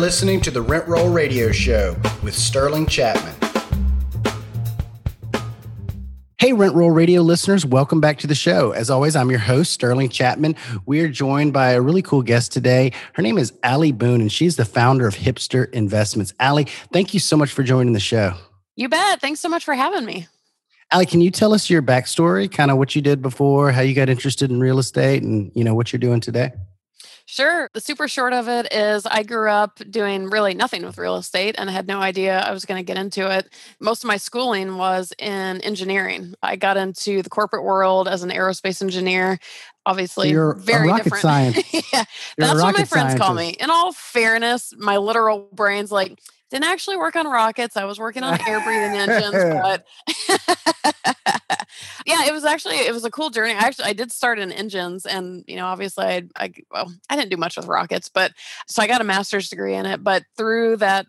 listening to the Rent Roll Radio Show with Sterling Chapman. Hey, Rent Roll Radio listeners, welcome back to the show. As always, I'm your host, Sterling Chapman. We are joined by a really cool guest today. Her name is Ali Boone, and she's the founder of Hipster Investments. Ali, thank you so much for joining the show. You bet. Thanks so much for having me. Ali, can you tell us your backstory, kind of what you did before, how you got interested in real estate, and you know what you're doing today? Sure. The super short of it is I grew up doing really nothing with real estate and I had no idea I was going to get into it. Most of my schooling was in engineering. I got into the corporate world as an aerospace engineer. Obviously, You're very different. Science. yeah, that's what my friends call me. In all fairness, my literal brain's like, didn't actually work on rockets. I was working on air breathing engines, but yeah, it was actually it was a cool journey. I actually I did start in engines, and you know, obviously, I, I well, I didn't do much with rockets, but so I got a master's degree in it. But through that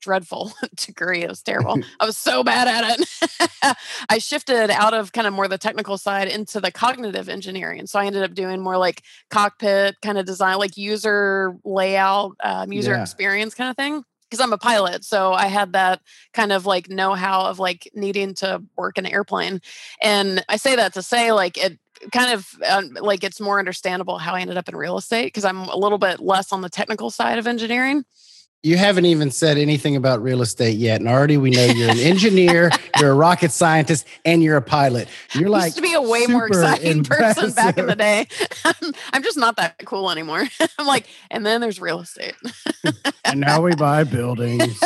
dreadful degree. It was terrible. I was so bad at it. I shifted out of kind of more the technical side into the cognitive engineering. So I ended up doing more like cockpit kind of design, like user layout, um, user yeah. experience kind of thing because I'm a pilot. So I had that kind of like know how of like needing to work an airplane. And I say that to say like it kind of um, like it's more understandable how I ended up in real estate because I'm a little bit less on the technical side of engineering you haven't even said anything about real estate yet, and already we know you're an engineer, you're a rocket scientist, and you're a pilot. You're like used to be a way more exciting impressive. person back in the day. I'm just not that cool anymore. I'm like, and then there's real estate, and now we buy buildings.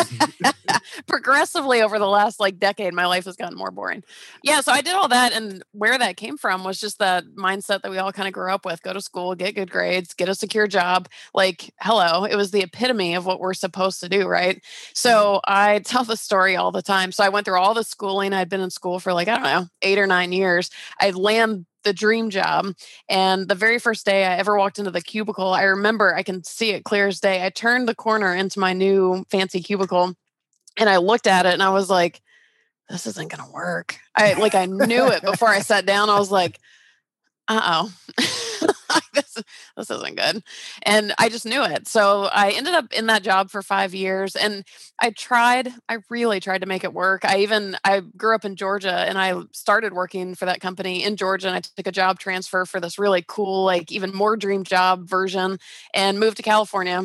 Progressively over the last like decade, my life has gotten more boring. Yeah, so I did all that, and where that came from was just that mindset that we all kind of grew up with: go to school, get good grades, get a secure job. Like, hello, it was the epitome of what we're supposed to do, right? So I tell the story all the time. So I went through all the schooling. I'd been in school for like, I don't know, eight or nine years. I land the dream job. And the very first day I ever walked into the cubicle, I remember I can see it clear as day. I turned the corner into my new fancy cubicle and I looked at it and I was like, this isn't going to work. I like, I knew it before I sat down. I was like, uh oh. this, this isn't good. And I just knew it. So I ended up in that job for five years and I tried, I really tried to make it work. I even, I grew up in Georgia and I started working for that company in Georgia and I took a job transfer for this really cool, like even more dream job version and moved to California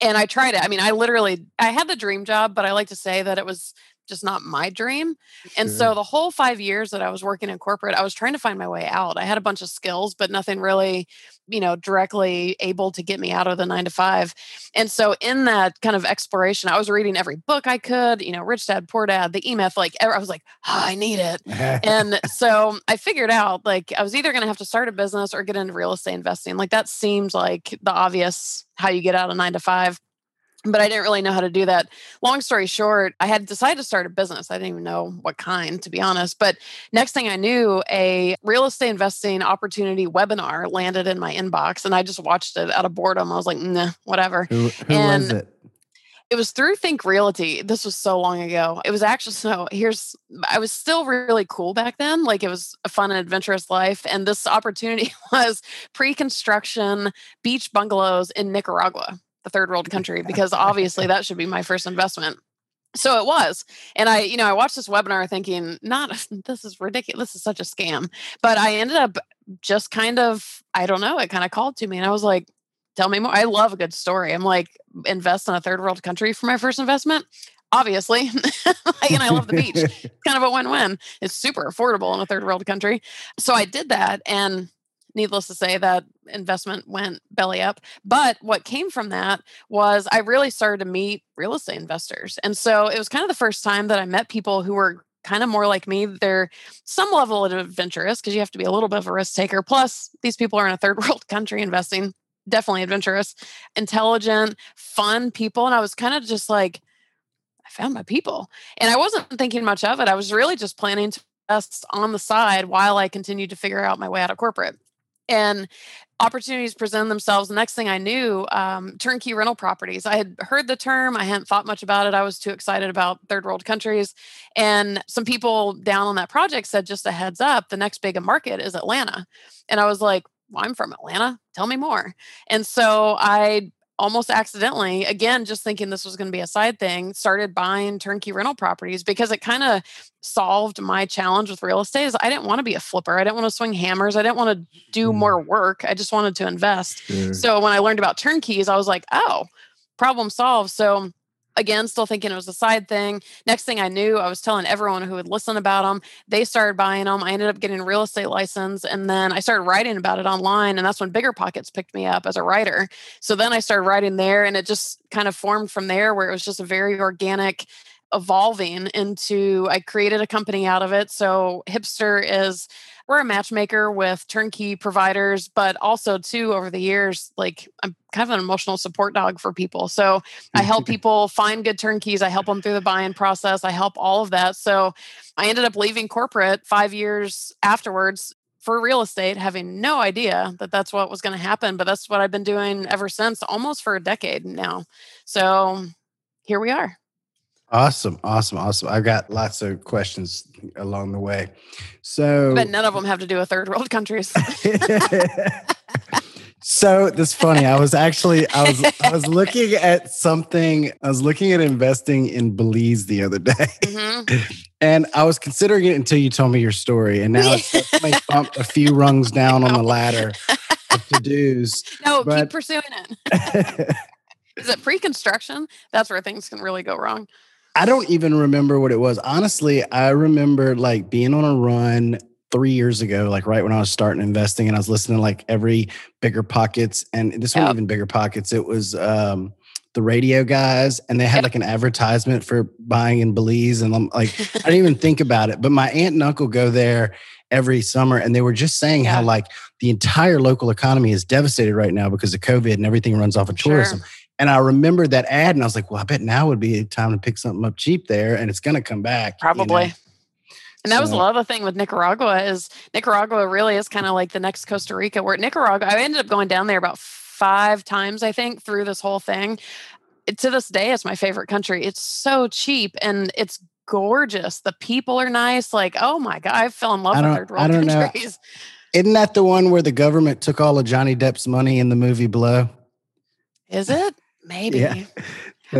and I tried it. I mean, I literally I had the dream job, but I like to say that it was just not my dream. And so the whole five years that I was working in corporate, I was trying to find my way out. I had a bunch of skills, but nothing really, you know, directly able to get me out of the nine to five. And so in that kind of exploration, I was reading every book I could, you know, Rich Dad, Poor Dad, the E Myth, like I was like, oh, I need it. and so I figured out like I was either going to have to start a business or get into real estate investing. Like that seemed like the obvious how you get out of nine to five but I didn't really know how to do that. Long story short, I had decided to start a business. I didn't even know what kind, to be honest. But next thing I knew, a real estate investing opportunity webinar landed in my inbox, and I just watched it out of boredom. I was like, nah, whatever. Who, who and was it? It was through Think Realty. This was so long ago. It was actually so here's I was still really cool back then. Like it was a fun and adventurous life. And this opportunity was pre-construction beach bungalows in Nicaragua the third world country because obviously that should be my first investment. So it was. And i you know i watched this webinar thinking not this is ridiculous. This is such a scam. But i ended up just kind of i don't know it kind of called to me and i was like tell me more. I love a good story. I'm like invest in a third world country for my first investment? Obviously. And i love the beach. It's kind of a win-win. It's super affordable in a third world country. So i did that and needless to say, that investment went belly up. But what came from that was I really started to meet real estate investors. And so it was kind of the first time that I met people who were kind of more like me. They're some level of adventurous because you have to be a little bit of a risk taker. Plus, these people are in a third world country investing, definitely adventurous, intelligent, fun people. And I was kind of just like, I found my people. And I wasn't thinking much of it. I was really just planning to invest on the side while I continued to figure out my way out of corporate and opportunities present themselves. The next thing I knew, um, turnkey rental properties. I had heard the term, I hadn't thought much about it. I was too excited about third world countries. And some people down on that project said, just a heads up, the next big market is Atlanta. And I was like, well, I'm from Atlanta. Tell me more. And so I almost accidentally, again, just thinking this was going to be a side thing, started buying turnkey rental properties because it kind of solved my challenge with real estate is I didn't want to be a flipper. I didn't want to swing hammers. I didn't want to do mm. more work. I just wanted to invest. Sure. So when I learned about turnkeys, I was like, oh, problem solved. So again, still thinking it was a side thing. Next thing I knew, I was telling everyone who would listen about them. They started buying them. I ended up getting a real estate license and then I started writing about it online. And that's when BiggerPockets picked me up as a writer. So then I started writing there and it just kind of formed from there where it was just a very organic evolving into I created a company out of it. So Hipster is we're a matchmaker with turnkey providers, but also too over the years, like I'm kind of an emotional support dog for people. So I help people find good turnkeys. I help them through the buying process. I help all of that. So I ended up leaving corporate five years afterwards for real estate, having no idea that that's what was going to happen. But that's what I've been doing ever since, almost for a decade now. So here we are. Awesome, awesome, awesome. I've got lots of questions along the way. So, but none of them have to do with third world countries. so that's funny. I was actually I was I was looking at something. I was looking at investing in Belize the other day, mm-hmm. and I was considering it until you told me your story. And now it's bumped a few rungs down on the ladder of to dos. No, but, keep pursuing it. Is it pre-construction? That's where things can really go wrong. I don't even remember what it was. Honestly, I remember like being on a run three years ago, like right when I was starting investing, and I was listening to like every BiggerPockets, and this wasn't even BiggerPockets. It was um, the radio guys, and they had yep. like an advertisement for buying in Belize, and I'm like, I didn't even think about it. But my aunt and uncle go there every summer, and they were just saying yeah. how like the entire local economy is devastated right now because of COVID, and everything runs off of tourism. Sure. And I remembered that ad, and I was like, "Well, I bet now would be a time to pick something up cheap there, and it's going to come back." Probably. You know? And that was a lot of the thing with Nicaragua is Nicaragua really is kind of like the next Costa Rica. Where Nicaragua, I ended up going down there about five times, I think, through this whole thing. It, to this day, it's my favorite country. It's so cheap and it's gorgeous. The people are nice. Like, oh my god, I fell in love with third world countries. Know. Isn't that the one where the government took all of Johnny Depp's money in the movie Blow? Is it? Maybe. Yeah.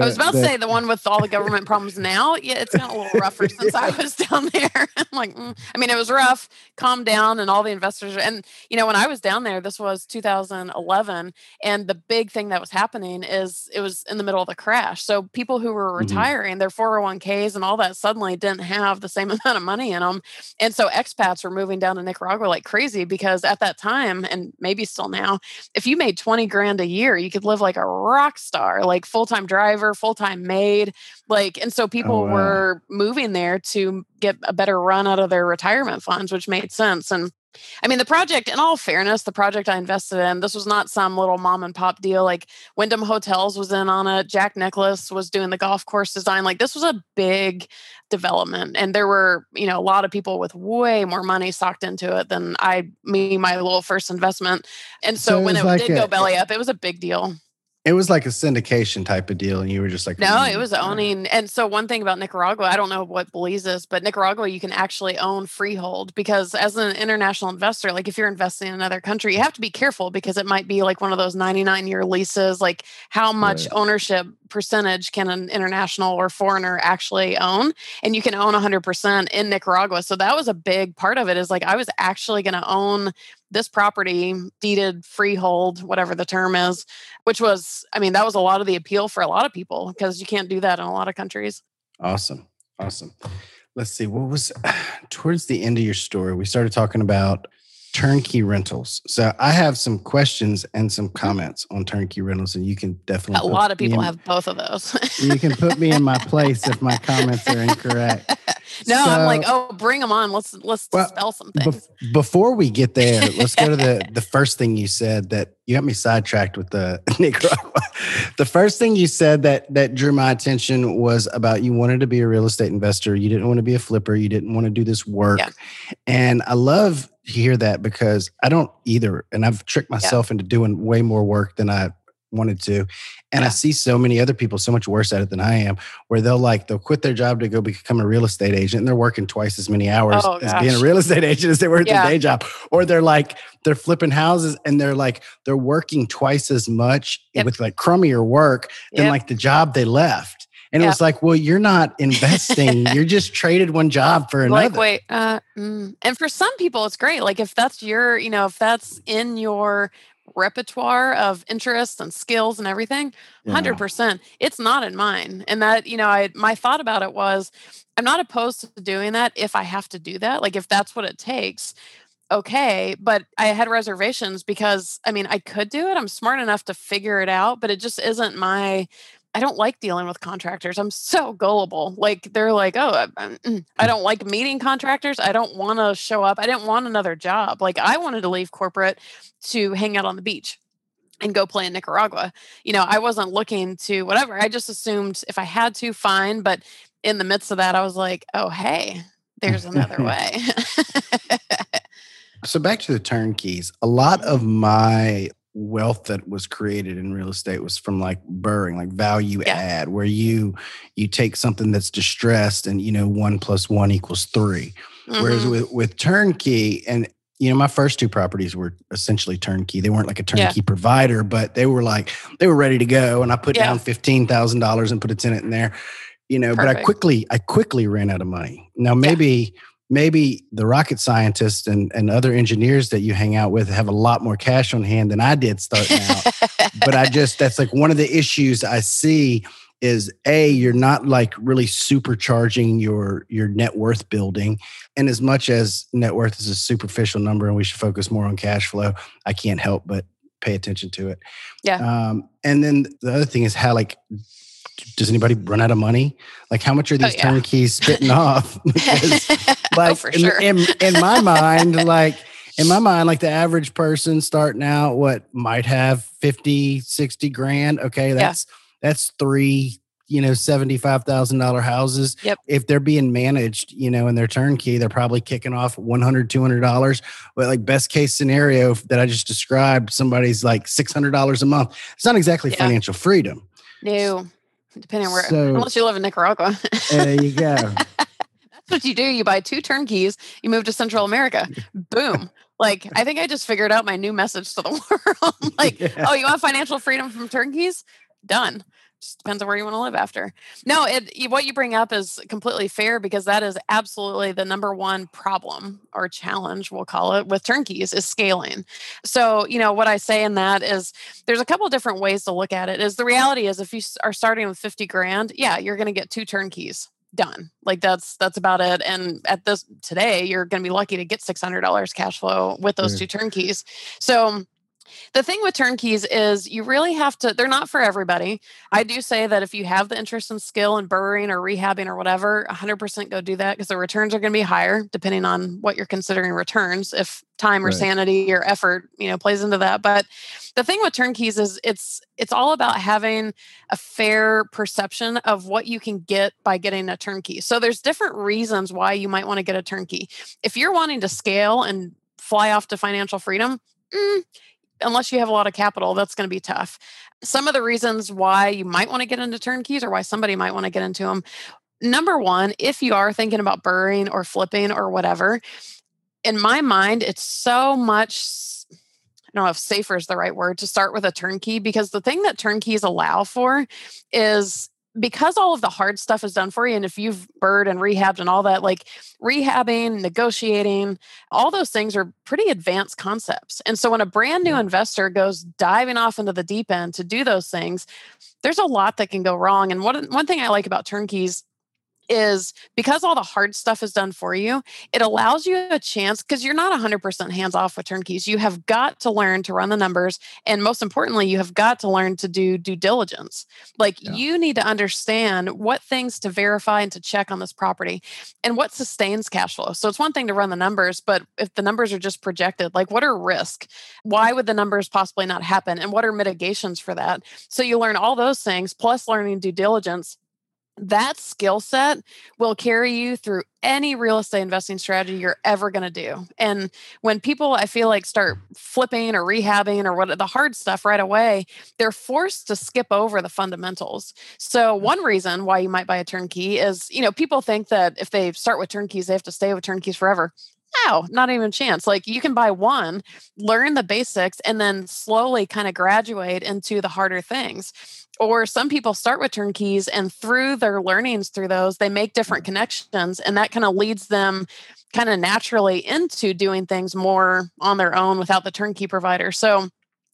I was about to say the one with all the government problems now. Yeah, it's gotten a little rougher since I was down there. I'm like, mm. I mean, it was rough, calm down, and all the investors. And, you know, when I was down there, this was 2011. And the big thing that was happening is it was in the middle of the crash. So people who were mm-hmm. retiring, mm-hmm. their 401ks and all that suddenly didn't have the same amount of money in them. And so expats were moving down to Nicaragua like crazy because at that time, and maybe still now, if you made 20 grand a year, you could live like a rock star, like full time driver full time maid. Like, and so oh, people oh, wow. were moving there to get a better run out of their retirement funds, which made sense. And I mean, the project, in all fairness, the project I invested in, this was not some little mom and pop deal. Like Wyndham Hotels was in on it. Jack Nicklaus was doing the golf course design. Like this was a big development. And there were, you know, a lot of people with way more money socked into it than I, me, my little first investment. And so, so when it, like did a, go belly up, it was a big deal. It was like a syndication type of deal, and you were just like, no, it was owning. And so, one thing about Nicaragua, I don't know what Belize is, but Nicaragua, you can actually own freehold because, as an international investor, like if you're investing in another country, you have to be careful because it might be like one of those 99 year leases. Like, how much right. ownership percentage can an international or foreigner actually own? And you can own 100% in Nicaragua. So, that was a big part of it is like I was actually going to own this property deeded freehold, whatever the term is, which was, I mean, that was a lot of the appeal for a lot of people because you can't do that in a lot of countries. Awesome. Awesome. Let's see. What was towards the end of your story? We started talking about turnkey rentals. So I have some questions and some mm-hmm. comments on turnkey rentals, and you can definitely. A lot of people in, have both of those. you can put me in my place if my comments are incorrect. No, so, I'm like, oh, bring them on. Let's let's well, spell something. Be- before we get there, let's go to the the first thing you said that you got me sidetracked with the Nicaragua. the first thing you said that that drew my attention was about you wanted to be a real estate investor. You didn't want to be a flipper. You didn't want to do this work. Yeah. And I love hear that because I don't either. And I've tricked myself yeah. into doing way more work than I wanted to. And yeah. I see so many other people so much worse at it than I am, where they'll like they'll quit their job to go become a real estate agent and they're working twice as many hours oh, as being a real estate agent as they were at yeah. their day job. Or they're like they're flipping houses and they're like they're working twice as much yep. with like crummier work than yep. like the job they left. And it was like, well, you're not investing. you're just traded one job for another. Like, wait, uh, mm. and for some people, it's great. Like, if that's your, you know, if that's in your repertoire of interests and skills and everything, hundred yeah. percent. It's not in mine. And that, you know, I my thought about it was, I'm not opposed to doing that if I have to do that. Like, if that's what it takes okay but i had reservations because i mean i could do it i'm smart enough to figure it out but it just isn't my I don't like dealing with contractors. I'm so gullible. Like they're like, oh, uh, um, mm, I, mm, I don't like meeting contractors. I don't want to show up. I didn't want another job. Like I wanted to leave corporate to hang out on the beach and go play in Nicaragua. You know, I wasn't looking to whatever. I just assumed if I had to, fine. But in the midst of that, I was like, oh, hey, there's another way. so back to the turnkeys. A lot of my wealth that was created in real estate was from like BRRRR like value yeah. add where you you take something that's distressed and you know one plus one equals 3 mm-hmm. whereas with with turnkey and you know my first two properties were essentially turnkey they weren't like a turnkey yeah. provider but they were like they were ready to go and i put yeah. down $15000 and put a tenant in there you know Perfect. but i quickly i quickly ran out of money now maybe maybe the rocket scientists and, and other engineers that you hang out with have a lot more cash on hand than I did starting out. but I just, that's like one of the issues I see is a you're not like really supercharging your your net worth building. And as much as net worth is a superficial number and we should focus more on cash flow i can't help but pay attention to it. Yeah. Um, and then the other thing is how like does anybody run out of money? Like, how much are oh, these oh, yeah. turnkeys spitting off? because, oh, like, oh, in, sure. in, in my mind, like, in my mind, like the average person starting out, what might have 50, 60 grand. Okay. That's, yeah. that's three, you know, $75,000 houses. Yep. If they're being managed, you know, in their turnkey, they're probably kicking off $100, $200. But like best case scenario that I just described, somebody's like $600 a month. It's not exactly yeah. financial freedom. No depending on where, so, unless you live in Nicaragua. there you go. That's what you do. You buy two turnkeys, you move to Central America. Boom. Like, I think I just figured out my new message to the world. like, yeah. oh, you want financial freedom from turnkeys? Done just depends on where you want to live after. No, it what you bring up is completely fair because that is absolutely the number one problem or challenge we'll call it with turnkeys is scaling. So, you know, what I say in that is there's a couple different ways to look at it. Is the reality is if you are starting with 50 grand, yeah, you're going to get two turnkeys done like that's that's about it and at this today you're going to be lucky to get $600 cash flow with those two turnkeys so the thing with turnkeys is you really have to, they're not for everybody. I do say that if you have the interest and skill in BRRRRing or rehabbing or whatever, 100% go do that because the returns are going to be higher depending on what you're considering returns. If time or right. sanity or effort, you know, plays into that. But the thing with turnkeys is it's it's all about having a fair perception of what you can get by getting a turnkey. So there's different reasons why you might want to get a turnkey. If you're wanting to scale and fly off to financial freedom, mm, unless you have a lot of capital, that's going to be tough. Some of the reasons why you might want to get into turnkeys or why somebody might want to get into them. Number one, if you are thinking about BRRRRing or flipping or whatever, in my mind, it's so much I don't know if safer is the right word to start with a turnkey because the thing that turnkeys allow for is because all of the hard stuff is done for you and if you've burred and rehabbed and all that like rehabbing negotiating all those things are pretty advanced concepts. And so when a brand new investor goes diving off into the deep end to do those things there's a lot that can go wrong. And one, one thing i like about turnkeys is because all the hard stuff is done for you, it allows you a chance because you're not 100% hands off with turnkeys. You have got to learn to run the numbers. And most importantly, you have got to learn to do due diligence. Like yeah. you need to understand what things to verify and to check on this property and what sustains cash flow. So it's one thing to run the numbers, but if the numbers are just projected, like what are risk? Why would the numbers possibly not happen? And what are mitigations for that? So you learn all those things plus learning due diligence that skill set will carry you through any real estate investing strategy you're ever going to do. And when people, I feel like, start flipping or rehabbing or what the hard stuff right away, they're forced to skip over the fundamentals. So, mm. one reason why you might buy a turnkey is, you know, people think that if they start with turnkeys, they have to stay with turnkeys forever. No, not even a chance. Like you can buy one, learn the basics, and then slowly kind of graduate into the harder things or some people start with turnkeys and through their learnings through those they make different connections and that kind of leads them kind of naturally into doing things more on their own without the turnkey provider so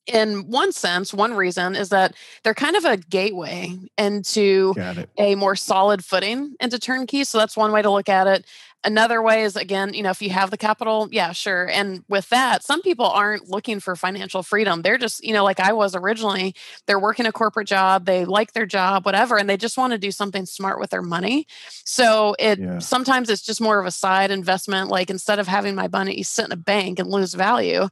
in one sense, one reason is that they're kind of a gateway into a more solid footing into turnkey. So that's one way to look at it. Another way is again, you know, if you have the capital, yeah, sure. And with that, some people aren't looking for financial freedom. They're just, you know, like I was originally, they're working a corporate job, they like their job, whatever, and they just want to do something smart with their money. So it yeah. sometimes it's just more of a side investment. Like instead of having my money sit in a bank and lose value,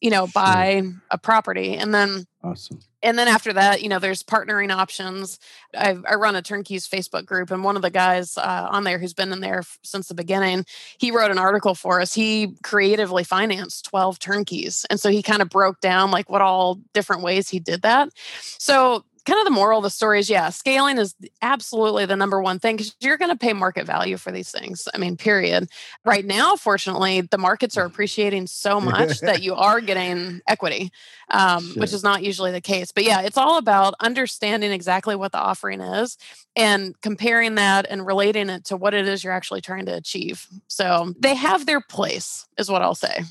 you know, buy a property. And then awesome and then after that, you know, there's partnering options. i i run a turnkeys Facebook group, and one of the guys uh, on there who's been in there f- since the beginning, he wrote an article for us. He creatively financed 12 turnkeys, and so he kind of broke down like what all different ways he did that. So kind of the moral of the story is yeah, scaling is absolutely the number one thing because you're going to pay market value for these things. I mean, period. Right now, fortunately, the markets are appreciating so much that you are getting equity, um, sure. which is not usually the case. But yeah, it's all about understanding exactly what the offering is and comparing that and relating it to what it is you're actually trying to achieve. So they have their place, is what I'll say.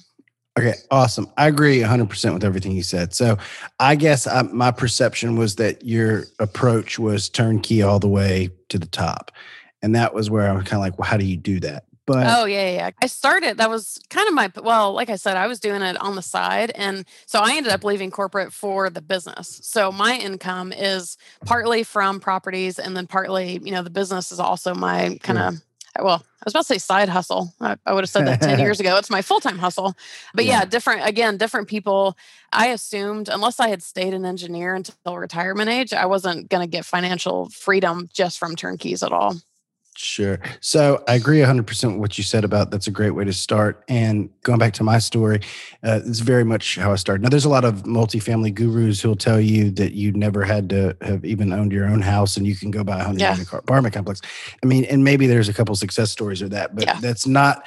Okay, awesome. I agree 100% with everything you said. So, I guess I, my perception was that your approach was turnkey all the way to the top. And that was where I was kind of like, well, how do you do that? But Oh, yeah, yeah. I started that was kind of my well, like I said, I was doing it on the side and so I ended up leaving corporate for the business. So, my income is partly from properties and then partly, you know, the business is also my kind of well, I was about to say side hustle. I, I would have said that 10 years ago. It's my full time hustle. But yeah. yeah. different, again, different people. I assumed, unless I had stayed an engineer until retirement age, I wasn't going to get financial freedom just from turnkeys at all. Sure. So I agree 100% with what you said about that's a great way to start. And going back to my story, uh, it's very much how I started. Now, there's a lot of multifamily gurus who'll tell you that you never had to have even owned your own house and you can go buy a 100 yeah. apartment complex. I mean, and maybe there's a couple success stories of that, but yeah. that's not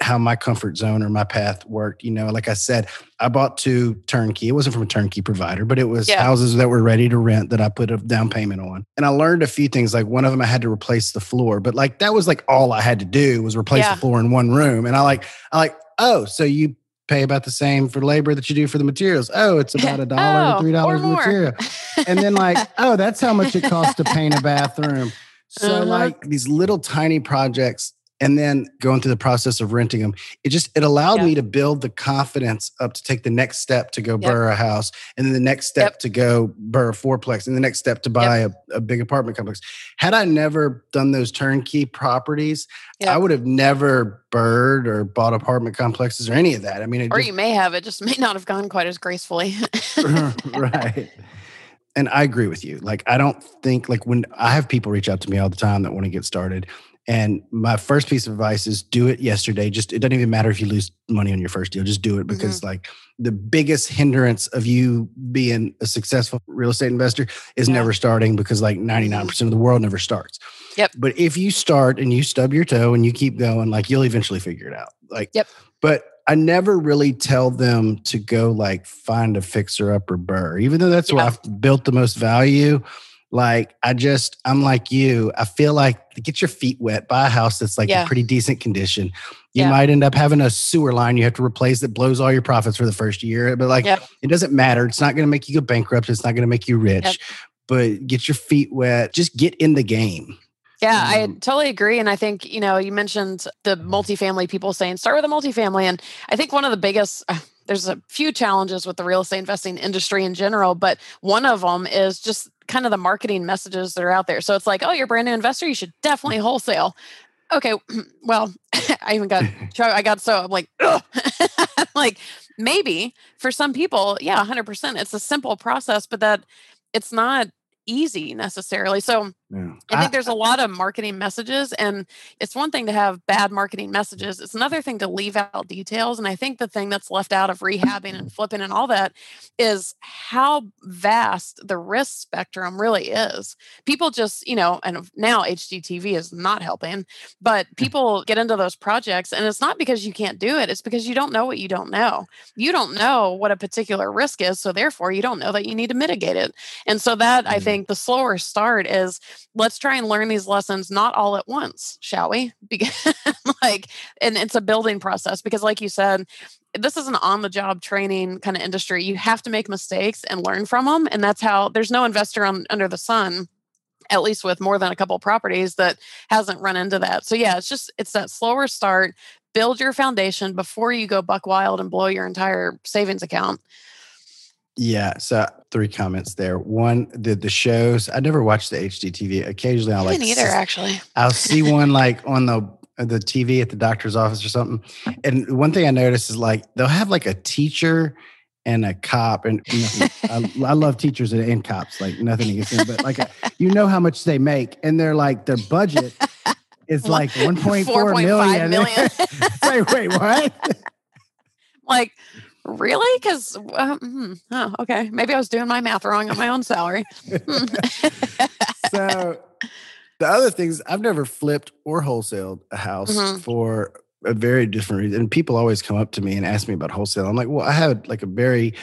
how my comfort zone or my path worked. You know, like I said, I bought two turnkey. It wasn't from a turnkey provider, but it was yeah. houses that were ready to rent that I put a down payment on. And I learned a few things. Like one of them, I had to replace the floor, but like that was like all I had to do was replace yeah. the floor in one room. And I like, I like, oh, so you pay about the same for labor that you do for the materials. Oh, it's about a dollar, three dollars material. and then like, oh, that's how much it costs to paint a bathroom. So uh-huh. like these little tiny projects and then going through the process of renting them it just it allowed yeah. me to build the confidence up to take the next step to go yep. burr a house and then the next step yep. to go burr a fourplex and the next step to buy yep. a, a, big apartment complex had i never done those turnkey properties i would have never burred or bought apartment complexes or any of that i mean or just, you may have it just may not have gone quite as gracefully uh-huh, right and I agree with you. Like, I don't think like when I have people reach out to me all the time that want to get started, and my first piece of advice is do it yesterday. Just it doesn't even matter if you lose money on your first deal. Just do it because mm-hmm. like the biggest hindrance of you being a successful real estate investor is yeah. never starting because like 99% mm-hmm. of the world never starts. Yep. But if you start and you stub your toe and you keep going, like you'll eventually figure it out. Like Yep. But I never really tell them to go like find a fixer upper BRRRR, even though that's yeah. where I've built the most value. Like I just, I'm like you. I feel like get your feet wet, buy a house that's like yeah. in pretty decent condition. You yeah. might end up having a sewer line you have to replace that blows all your profits for the first year. But like yep. it doesn't matter. It's not going to make you go bankrupt. It's not going to make you rich. Yep. But get your feet wet. Just get in the game. Yeah, I um, totally agree. And I think, you know, you mentioned the multifamily people saying start with a multifamily. And I think one of the biggest, there's a few challenges with the real estate investing industry in general, but one of them is just kind of the marketing messages that are out there. So it's like, oh, you're a brand new investor, you should definitely wholesale. Okay, well, I even got I got so I'm like, like maybe for some people, yeah, 100%. It's a simple process, but that it's not easy necessarily. So Yeah. I think there's a lot of marketing messages, and it's one thing to have bad marketing messages. It's another thing to leave out details. And I think the thing that's left out of rehabbing and flipping and all that is how vast the risk spectrum really is. People just, you know, and now HGTV is not helping, but people get into those projects, and it's not because you can't do it, it's because you don't know what you don't know. You don't know what a particular risk is. So therefore, you don't know that you need to mitigate it. And so that I think the slower start is let's try and learn these lessons not all at once, shall we? Because like and it's a building process because like you said, this is an on the job training kind of industry. You have to make mistakes and learn from them and that's how there's no investor on under the sun at least with more than a couple properties that hasn't run into that. So yeah, it's just it's that slower start, build your foundation before you go buck wild and blow your entire savings account. Yeah. So three comments there. One, the the shows. I never watched the HGTV. Occasionally, I'll like either. Actually, I'll see one like on the the TV at the doctor's office or something. And one thing I noticed is like they'll have like a teacher and a cop, and you know, I, I, love teachers and, and, cops. Like nothing against them, but like a, you know how much they make, and they're like their budget is like one point four million. million. like, wait, what? like Really? Because uh, hmm, oh, okay, maybe I was doing my math wrong on my own salary. Hmm. so the other things I've never flipped or wholesaled a house mm-hmm. for a very different reason. And people always come up to me and ask me about wholesale. I'm like, well, I have like a very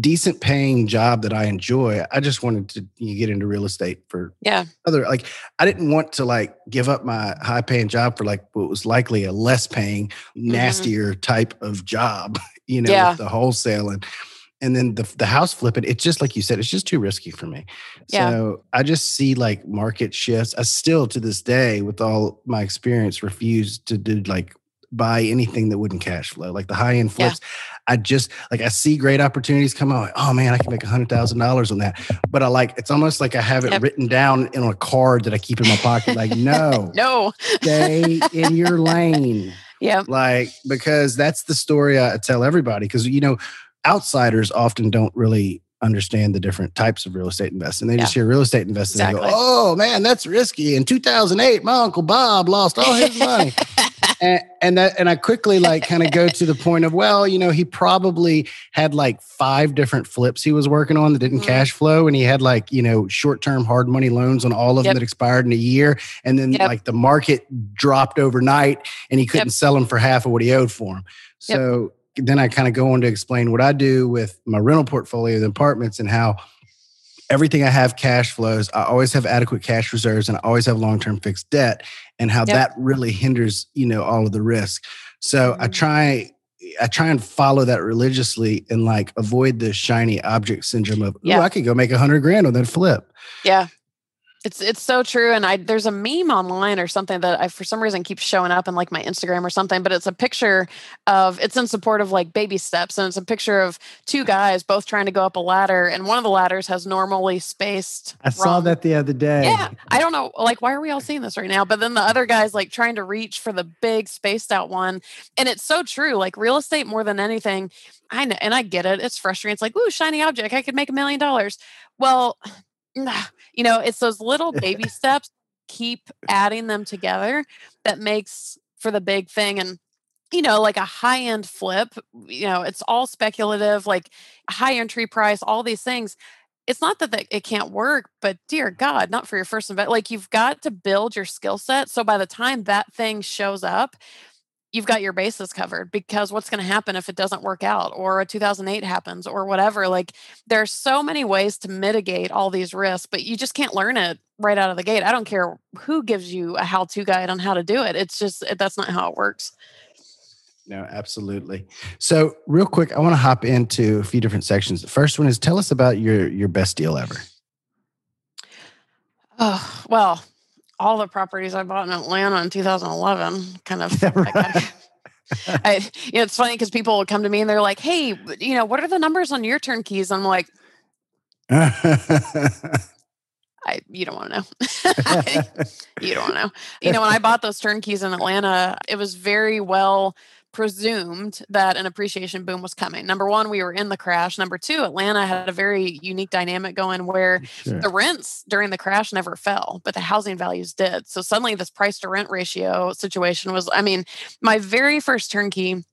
decent paying job that I enjoy. I just wanted to you know, get into real estate for yeah other like I didn't want to like give up my high paying job for like what was likely a less paying, mm-hmm. nastier mm-hmm. type of job, you know, yeah. with the wholesale and and then the the house flipping. It's just like you said, it's just too risky for me. Yeah. So I just see like market shifts. I still to this day, with all my experience, refuse to do like buy anything that wouldn't cash flow. Like the high end flips, yeah. I just like I see great opportunities come out. Like, oh man, I can make a hundred thousand dollars on that. But I like it's almost like I have it yep. written down in a card that I keep in my pocket. Like no, no, stay in your lane. Yeah, like because that's the story I tell everybody. Because you know, outsiders often don't really understand the different types of real estate investing. They yeah. just hear real estate investing exactly. and go, "Oh man, that's risky." In 2008, my uncle Bob lost all his money. and, and that and I quickly like kind of go to the point of well, you know, he probably had like five different flips he was working on that didn't mm-hmm. cash flow, and he had like you know short term hard money loans on all of yep. them that expired in a year, and then yep. like the market dropped overnight, and he couldn't yep. sell them for half of what he owed for them. So then I kind of go on to explain what I do with my rental portfolio, the apartments, and how everything I have cash flows. I always have adequate cash reserves and I always have long term fixed debt, and how yep. that really hinders, you know, all of the risk. So mm-hmm. I try. I try and follow that religiously and like avoid the shiny object syndrome of, oh. I could go make a hundred grand on that flip. Yeah. It's it's so true, and I there's a meme online or something that I for some reason keeps showing up in like my Instagram or something, but it's a picture of it's in support of like baby steps, and it's a picture of two guys both trying to go up a ladder, and one of the ladders has normally spaced. I saw that the other day. Yeah, I don't know, like why are we all seeing this right now? But then the other guy's like trying to reach for the big spaced out one, and it's so true. Like real estate more than anything, I know, and I get it. It's frustrating. It's like, ooh, shiny object, I could make a million dollars. Well you know, it's those little baby steps, keep adding them together that makes for the big thing. And, you know, like a high end flip, you know, it's all speculative, like high entry price, all these things. It's not that it can't work, but dear God, not for your first investment. Like you've got to build your skill set. So by the time that thing shows up, you've got your bases covered because what's going to happen if it doesn't work out or a 2008 happens or whatever like there's so many ways to mitigate all these risks but you just can't learn it right out of the gate. I don't care who gives you a how-to guide on how to do it it's just that's not how it works. No absolutely. So real quick i want to hop into a few different sections. The first one is tell us about your your best deal ever. Oh well all the properties I bought in Atlanta in 2011. Kind of. right. I, you know, it's funny because people will come to me and they're like, "Hey, you know, what are the numbers on your turnkeys?" I'm like, I, you don't want to know. you don't want to know. You know, when I bought those turnkeys in Atlanta, it was very well presumed that an appreciation boom was coming. Number one, we were in the crash. Number two, Atlanta had a very unique dynamic going where sure. the rents during the crash never fell, but the housing values did. So suddenly, this price to rent ratio situation was, I mean, my very first turnkey.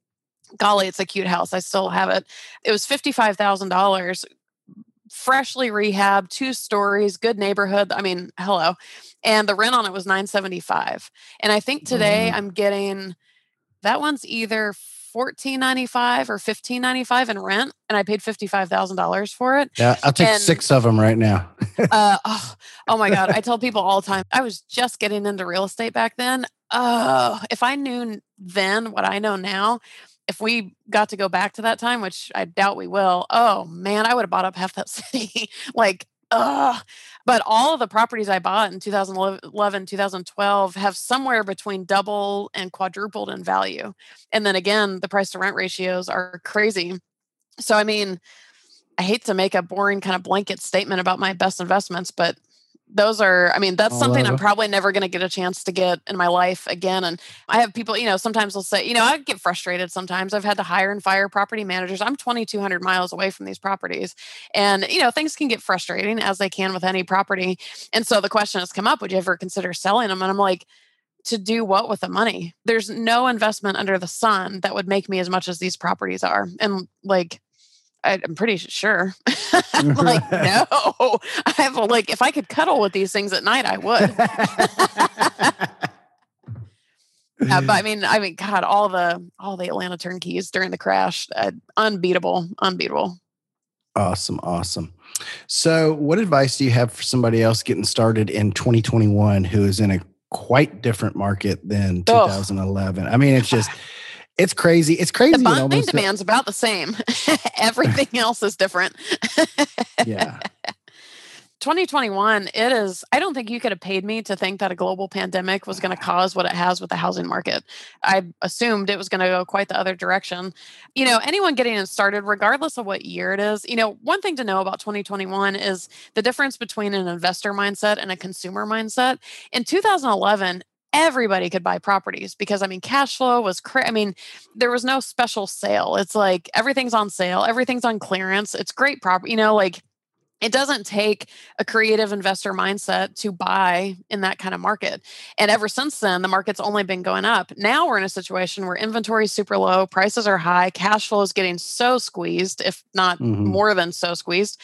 Golly, it's a cute house. I still have it. It was $55,000 freshly rehabbed, two stories, good neighborhood. I mean, hello. And the rent on it was 975. And I think today mm. I'm getting that one's either 1495 or 1595 in rent and I paid $55,000 for it. Yeah, I'll take and, 6 of them right now. uh, oh, oh my god, I tell people all the time. I was just getting into real estate back then. Oh, if I knew then what I know now, if we got to go back to that time, which I doubt we will, oh man, I would have bought up half that city. like, ugh. But all of the properties I bought in 2011, 2012 have somewhere between double and quadrupled in value. And then again, the price to rent ratios are crazy. So, I mean, I hate to make a boring kind of blanket statement about my best investments, but those are i mean that's something i'm oh. probably never going to get a chance to get in my life again and i have people you know sometimes they'll say you know i get frustrated sometimes. I've had to hire and fire property managers. I'm 2200 miles away from these properties and you know things can get frustrating as they can with any property and so the question has come up would you ever consider selling them? And i'm like to do what with the money? There's no investment under the sun that would make me as much as these properties are and like I'm pretty sure. I'm like, no. I have like if I could cuddle with these things at night, I would. yeah, but I mean, I mean, God, all the all the Atlanta turnkeys during the crash, uh, unbeatable, unbeatable. Awesome, awesome. So, what advice do you have for somebody else getting started in 2021 who is in a quite different market than 2011? Oh. I mean, it's just it's crazy. It's crazy. The buying demand's about the same. Everything else is different. yeah. 2021, it is, I don't think you could have paid me to think that a global pandemic was going to cause what it has with the housing market. I assumed it was going to go quite the other direction. You know, anyone getting it started, regardless of what year it is, you know, one thing to know about 2021 is the difference between an investor mindset and a consumer mindset. In 2011, everybody could buy properties because I mean, cash flow was cra- I mean, there was no special sale. It's like everything's on sale, everything's on clearance. It's great property, you know, like it doesn't take a creative investor mindset to buy in that kind of market. And ever since then, the market's only been going up. Now we're in a situation where inventory is super low, prices are high, cash flow is getting so squeezed, if not mm-hmm. more than so squeezed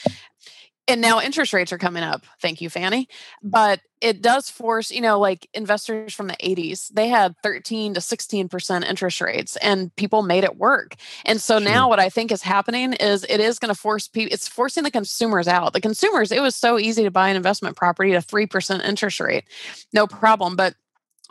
and now interest rates are coming up. Thank you fannie. Mm-hmm. But it does force you know like investors from the 80s they had 13 to 16% interest rates and people made it work. And so sure. now what i think is happening is it is going to force people it's forcing the consumers out. The consumers it was so easy to buy an investment property at a 3% interest rate. No problem. But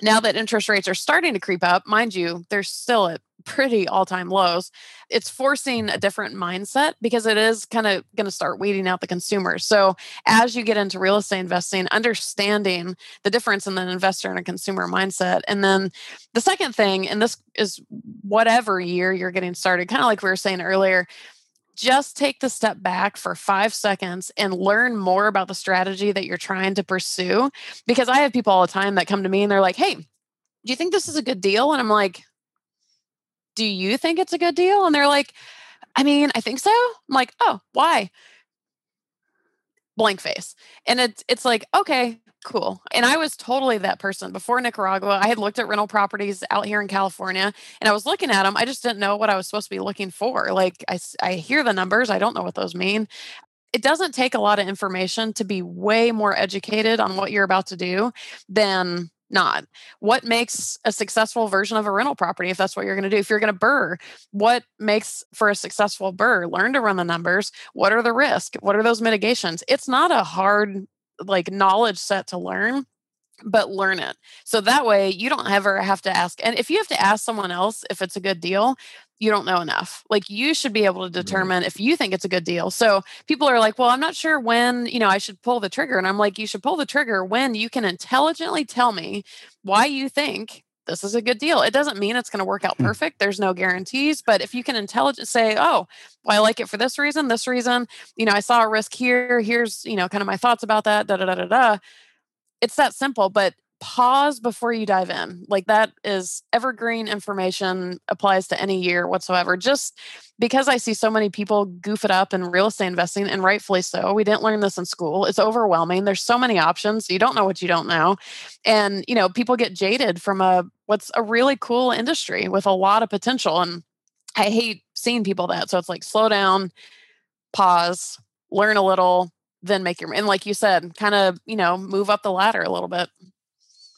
now that interest rates are starting to creep up, mind you, they're still at pretty all time lows. It's forcing a different mindset because it is kind of going to start weeding out the consumers. So, as you get into real estate investing, understanding the difference in an investor and a consumer mindset. And then the second thing, and this is whatever year you're getting started, kind of like we were saying earlier, just take the step back for five seconds and learn more about the strategy that you're trying to pursue. Because I have people all the time that come to me and they're like, hey, do you think this is a good deal? And I'm like, do you think it's a good deal? And they're like, I mean, I think so. I'm like, oh, why? Blank face. And it's it's like, okay, cool. And I was totally that person before Nicaragua. I had looked at rental properties out here in California and I was looking at them. I just didn't know what I was supposed to be looking for. Like I, I hear the numbers, I don't know what those mean. It doesn't take a lot of information to be way more educated on what you're about to do than not. What makes a successful version of a rental property if that's what you're going to do? If you're going to burr, what makes for a successful burr? learn to run the numbers. What are the risks what are those mitigations? It's not a hard like knowledge set to learn but learn it so that way you don't ever have to ask and if you have to ask someone else if it's a good deal you don't know enough like you should be able to determine if you think it's a good deal so people are like well i'm not sure when you know i should pull the trigger and i'm like you should pull the trigger when you can intelligently tell me why you think this is a good deal. It doesn't mean it's going to work out hmm. perfect. There's no guarantees, but if you can intelligently say, "Oh, well, I like it for this reason, this reason," you know, I saw a risk here. Here's you know, kind of my thoughts about that. Da da da da da. It's that simple, but pause before you dive in. Like that is evergreen information, applies to any year whatsoever. Just because I see so many people goof it up in real estate investing, and rightfully so. We didn't learn this in school. It's overwhelming. There's so many options. You don't know what you don't know. And, you know, people get jaded from a what's a really cool industry with a lot of potential. And I hate seeing people that. So it's like slow down, pause, learn a little, then make your and like you said, kind of, you know, move up the ladder a little bit.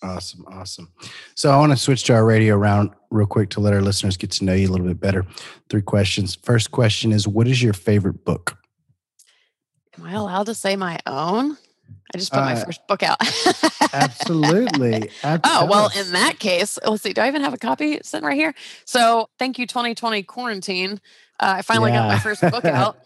Awesome. Awesome. So I want to switch to our radio round real quick to let our listeners get to know you a little bit better. Three questions. First question is What is your favorite book? Am I allowed to say my own? I just put uh, my first book out. absolutely. Oh, well, in that case, let's see. Do I even have a copy sitting right here? So, thank you, 2020 quarantine. Uh, I finally yeah. got my first book out.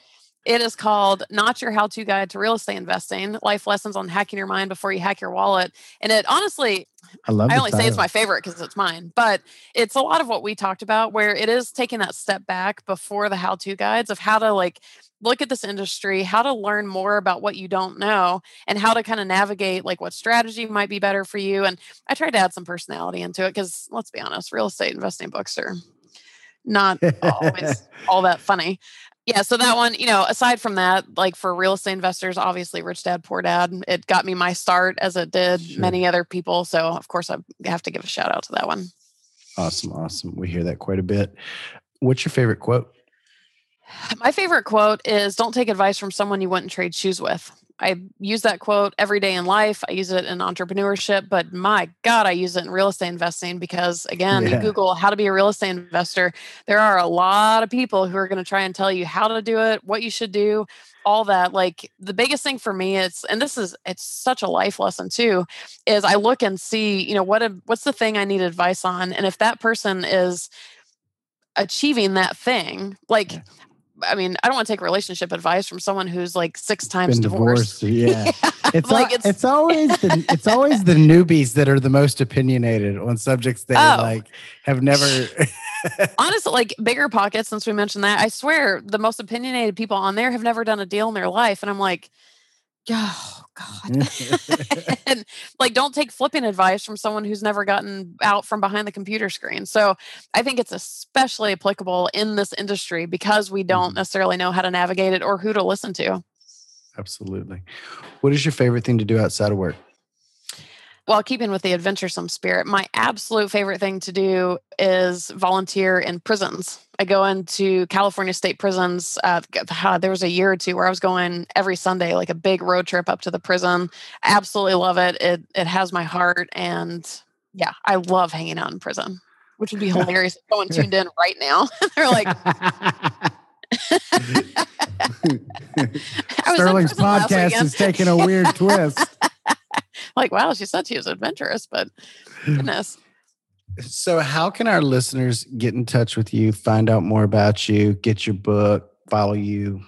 It is called Not Your How To Guide to Real Estate Investing Life Lessons on Hacking Your Mind Before You Hack Your Wallet. And it honestly, I love I only say it's my favorite because it's mine, but it's a lot of what we talked about where it is taking that step back before the how to guides of how to like look at this industry, how to learn more about what you don't know, and how to kind of navigate like what strategy might be better for you. And I tried to add some personality into it because let's be honest, real estate investing books are not always all that funny yeah so that mm. one you know aside from that like for real estate investors obviously rich dad poor dad it got me my start as it did sure. many other people so of course i have to give a shout out to that one. Awesome awesome. We hear that quite a bit. What's your favorite quote? My favorite quote is don't take advice from someone you wouldn't trade shoes with I use that quote every day in life. I use it in entrepreneurship, but my God, I use it in real estate investing because, again, yeah. you Google how to be a real estate investor. There are a lot of people who are going to try and tell you how to do it, what you should do, all that. Like the biggest thing for me is, and this is, it's such a life lesson too, is I look and see, you know, what, what's the thing I need advice on? And if that person is, achieving that thing like yeah. I mean, I don't want to take relationship advice from someone who's like six times divorced. divorced. Yeah. It's like it's, it's always the it's always the newbies that are the most opinionated on subjects they oh. like have never honestly like BiggerPockets since we mentioned that i swear the most opinionated people on there have never done a deal in their life and i'm like oh god. And like don't take flipping advice from someone who's never gotten out from behind the computer screen. So i think it's especially applicable in this industry because we don't mm-hmm. necessarily know how to navigate it or who to listen to. Absolutely. What is your favorite thing to do outside of work while keeping with the adventuresome spirit, my absolute favorite thing to do is volunteer in prisons. I go into California state prisons. Uh, there was a year or two where I was going every Sunday, like a big road trip up to the prison. Absolutely love it. It it has my heart, and yeah, I love hanging out in prison, which would be hilarious. if someone tuned in right now, they're like. Sterling's podcast is taking a weird twist. Like, wow, she said she was adventurous, but goodness. So, how can our listeners get in touch with you, find out more about you, get your book, follow you,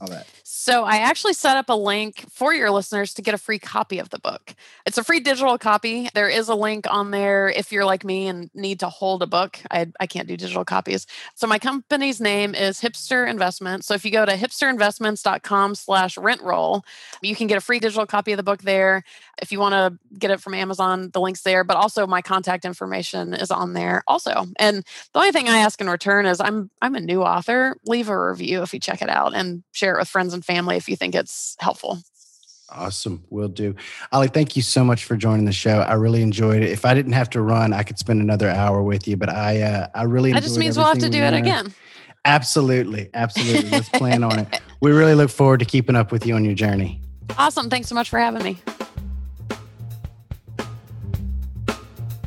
all that? So I actually set up a link for your listeners to get a free copy of the book. It's a free digital copy. There is a link on there if you're like me and need to hold a book. I, I can't do digital copies. So my company's name is Hipster Investments. So if you go to hipsterinvestments.com slash rentroll, you can get a free digital copy of the book there. If you want to get it from Amazon, the link's there, but also my contact information is on there also. And the only thing I ask in return is I'm I'm a new author. Leave a review if you check it out and share it with friends and family family if you think it's helpful. Awesome. Will do. Ali, thank you so much for joining the show. I really enjoyed it. If I didn't have to run, I could spend another hour with you, but I uh, I really That just means we'll have to do it again. Absolutely. Absolutely. Let's plan on it. We really look forward to keeping up with you on your journey. Awesome. Thanks so much for having me.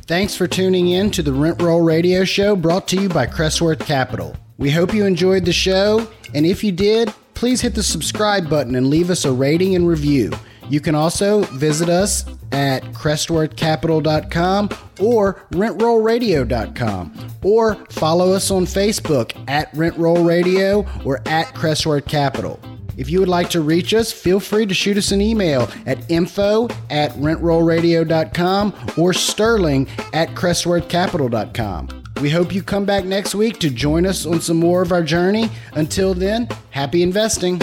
Thanks for tuning in to the Rent Roll Radio Show brought to you by Crestworth Capital. We hope you enjoyed the show, and if you did, please hit the subscribe button and leave us a rating and review. You can also visit us at crestworthcapital.com or rentrollradio.com or follow us on Facebook at rentrollradio or at crestworth capital. If you would like to reach us, feel free to shoot us an email at info at rentrollradio.com or sterling at crestworthcapital.com. We hope you come back next week to join us on some more of our journey. Until then, happy investing.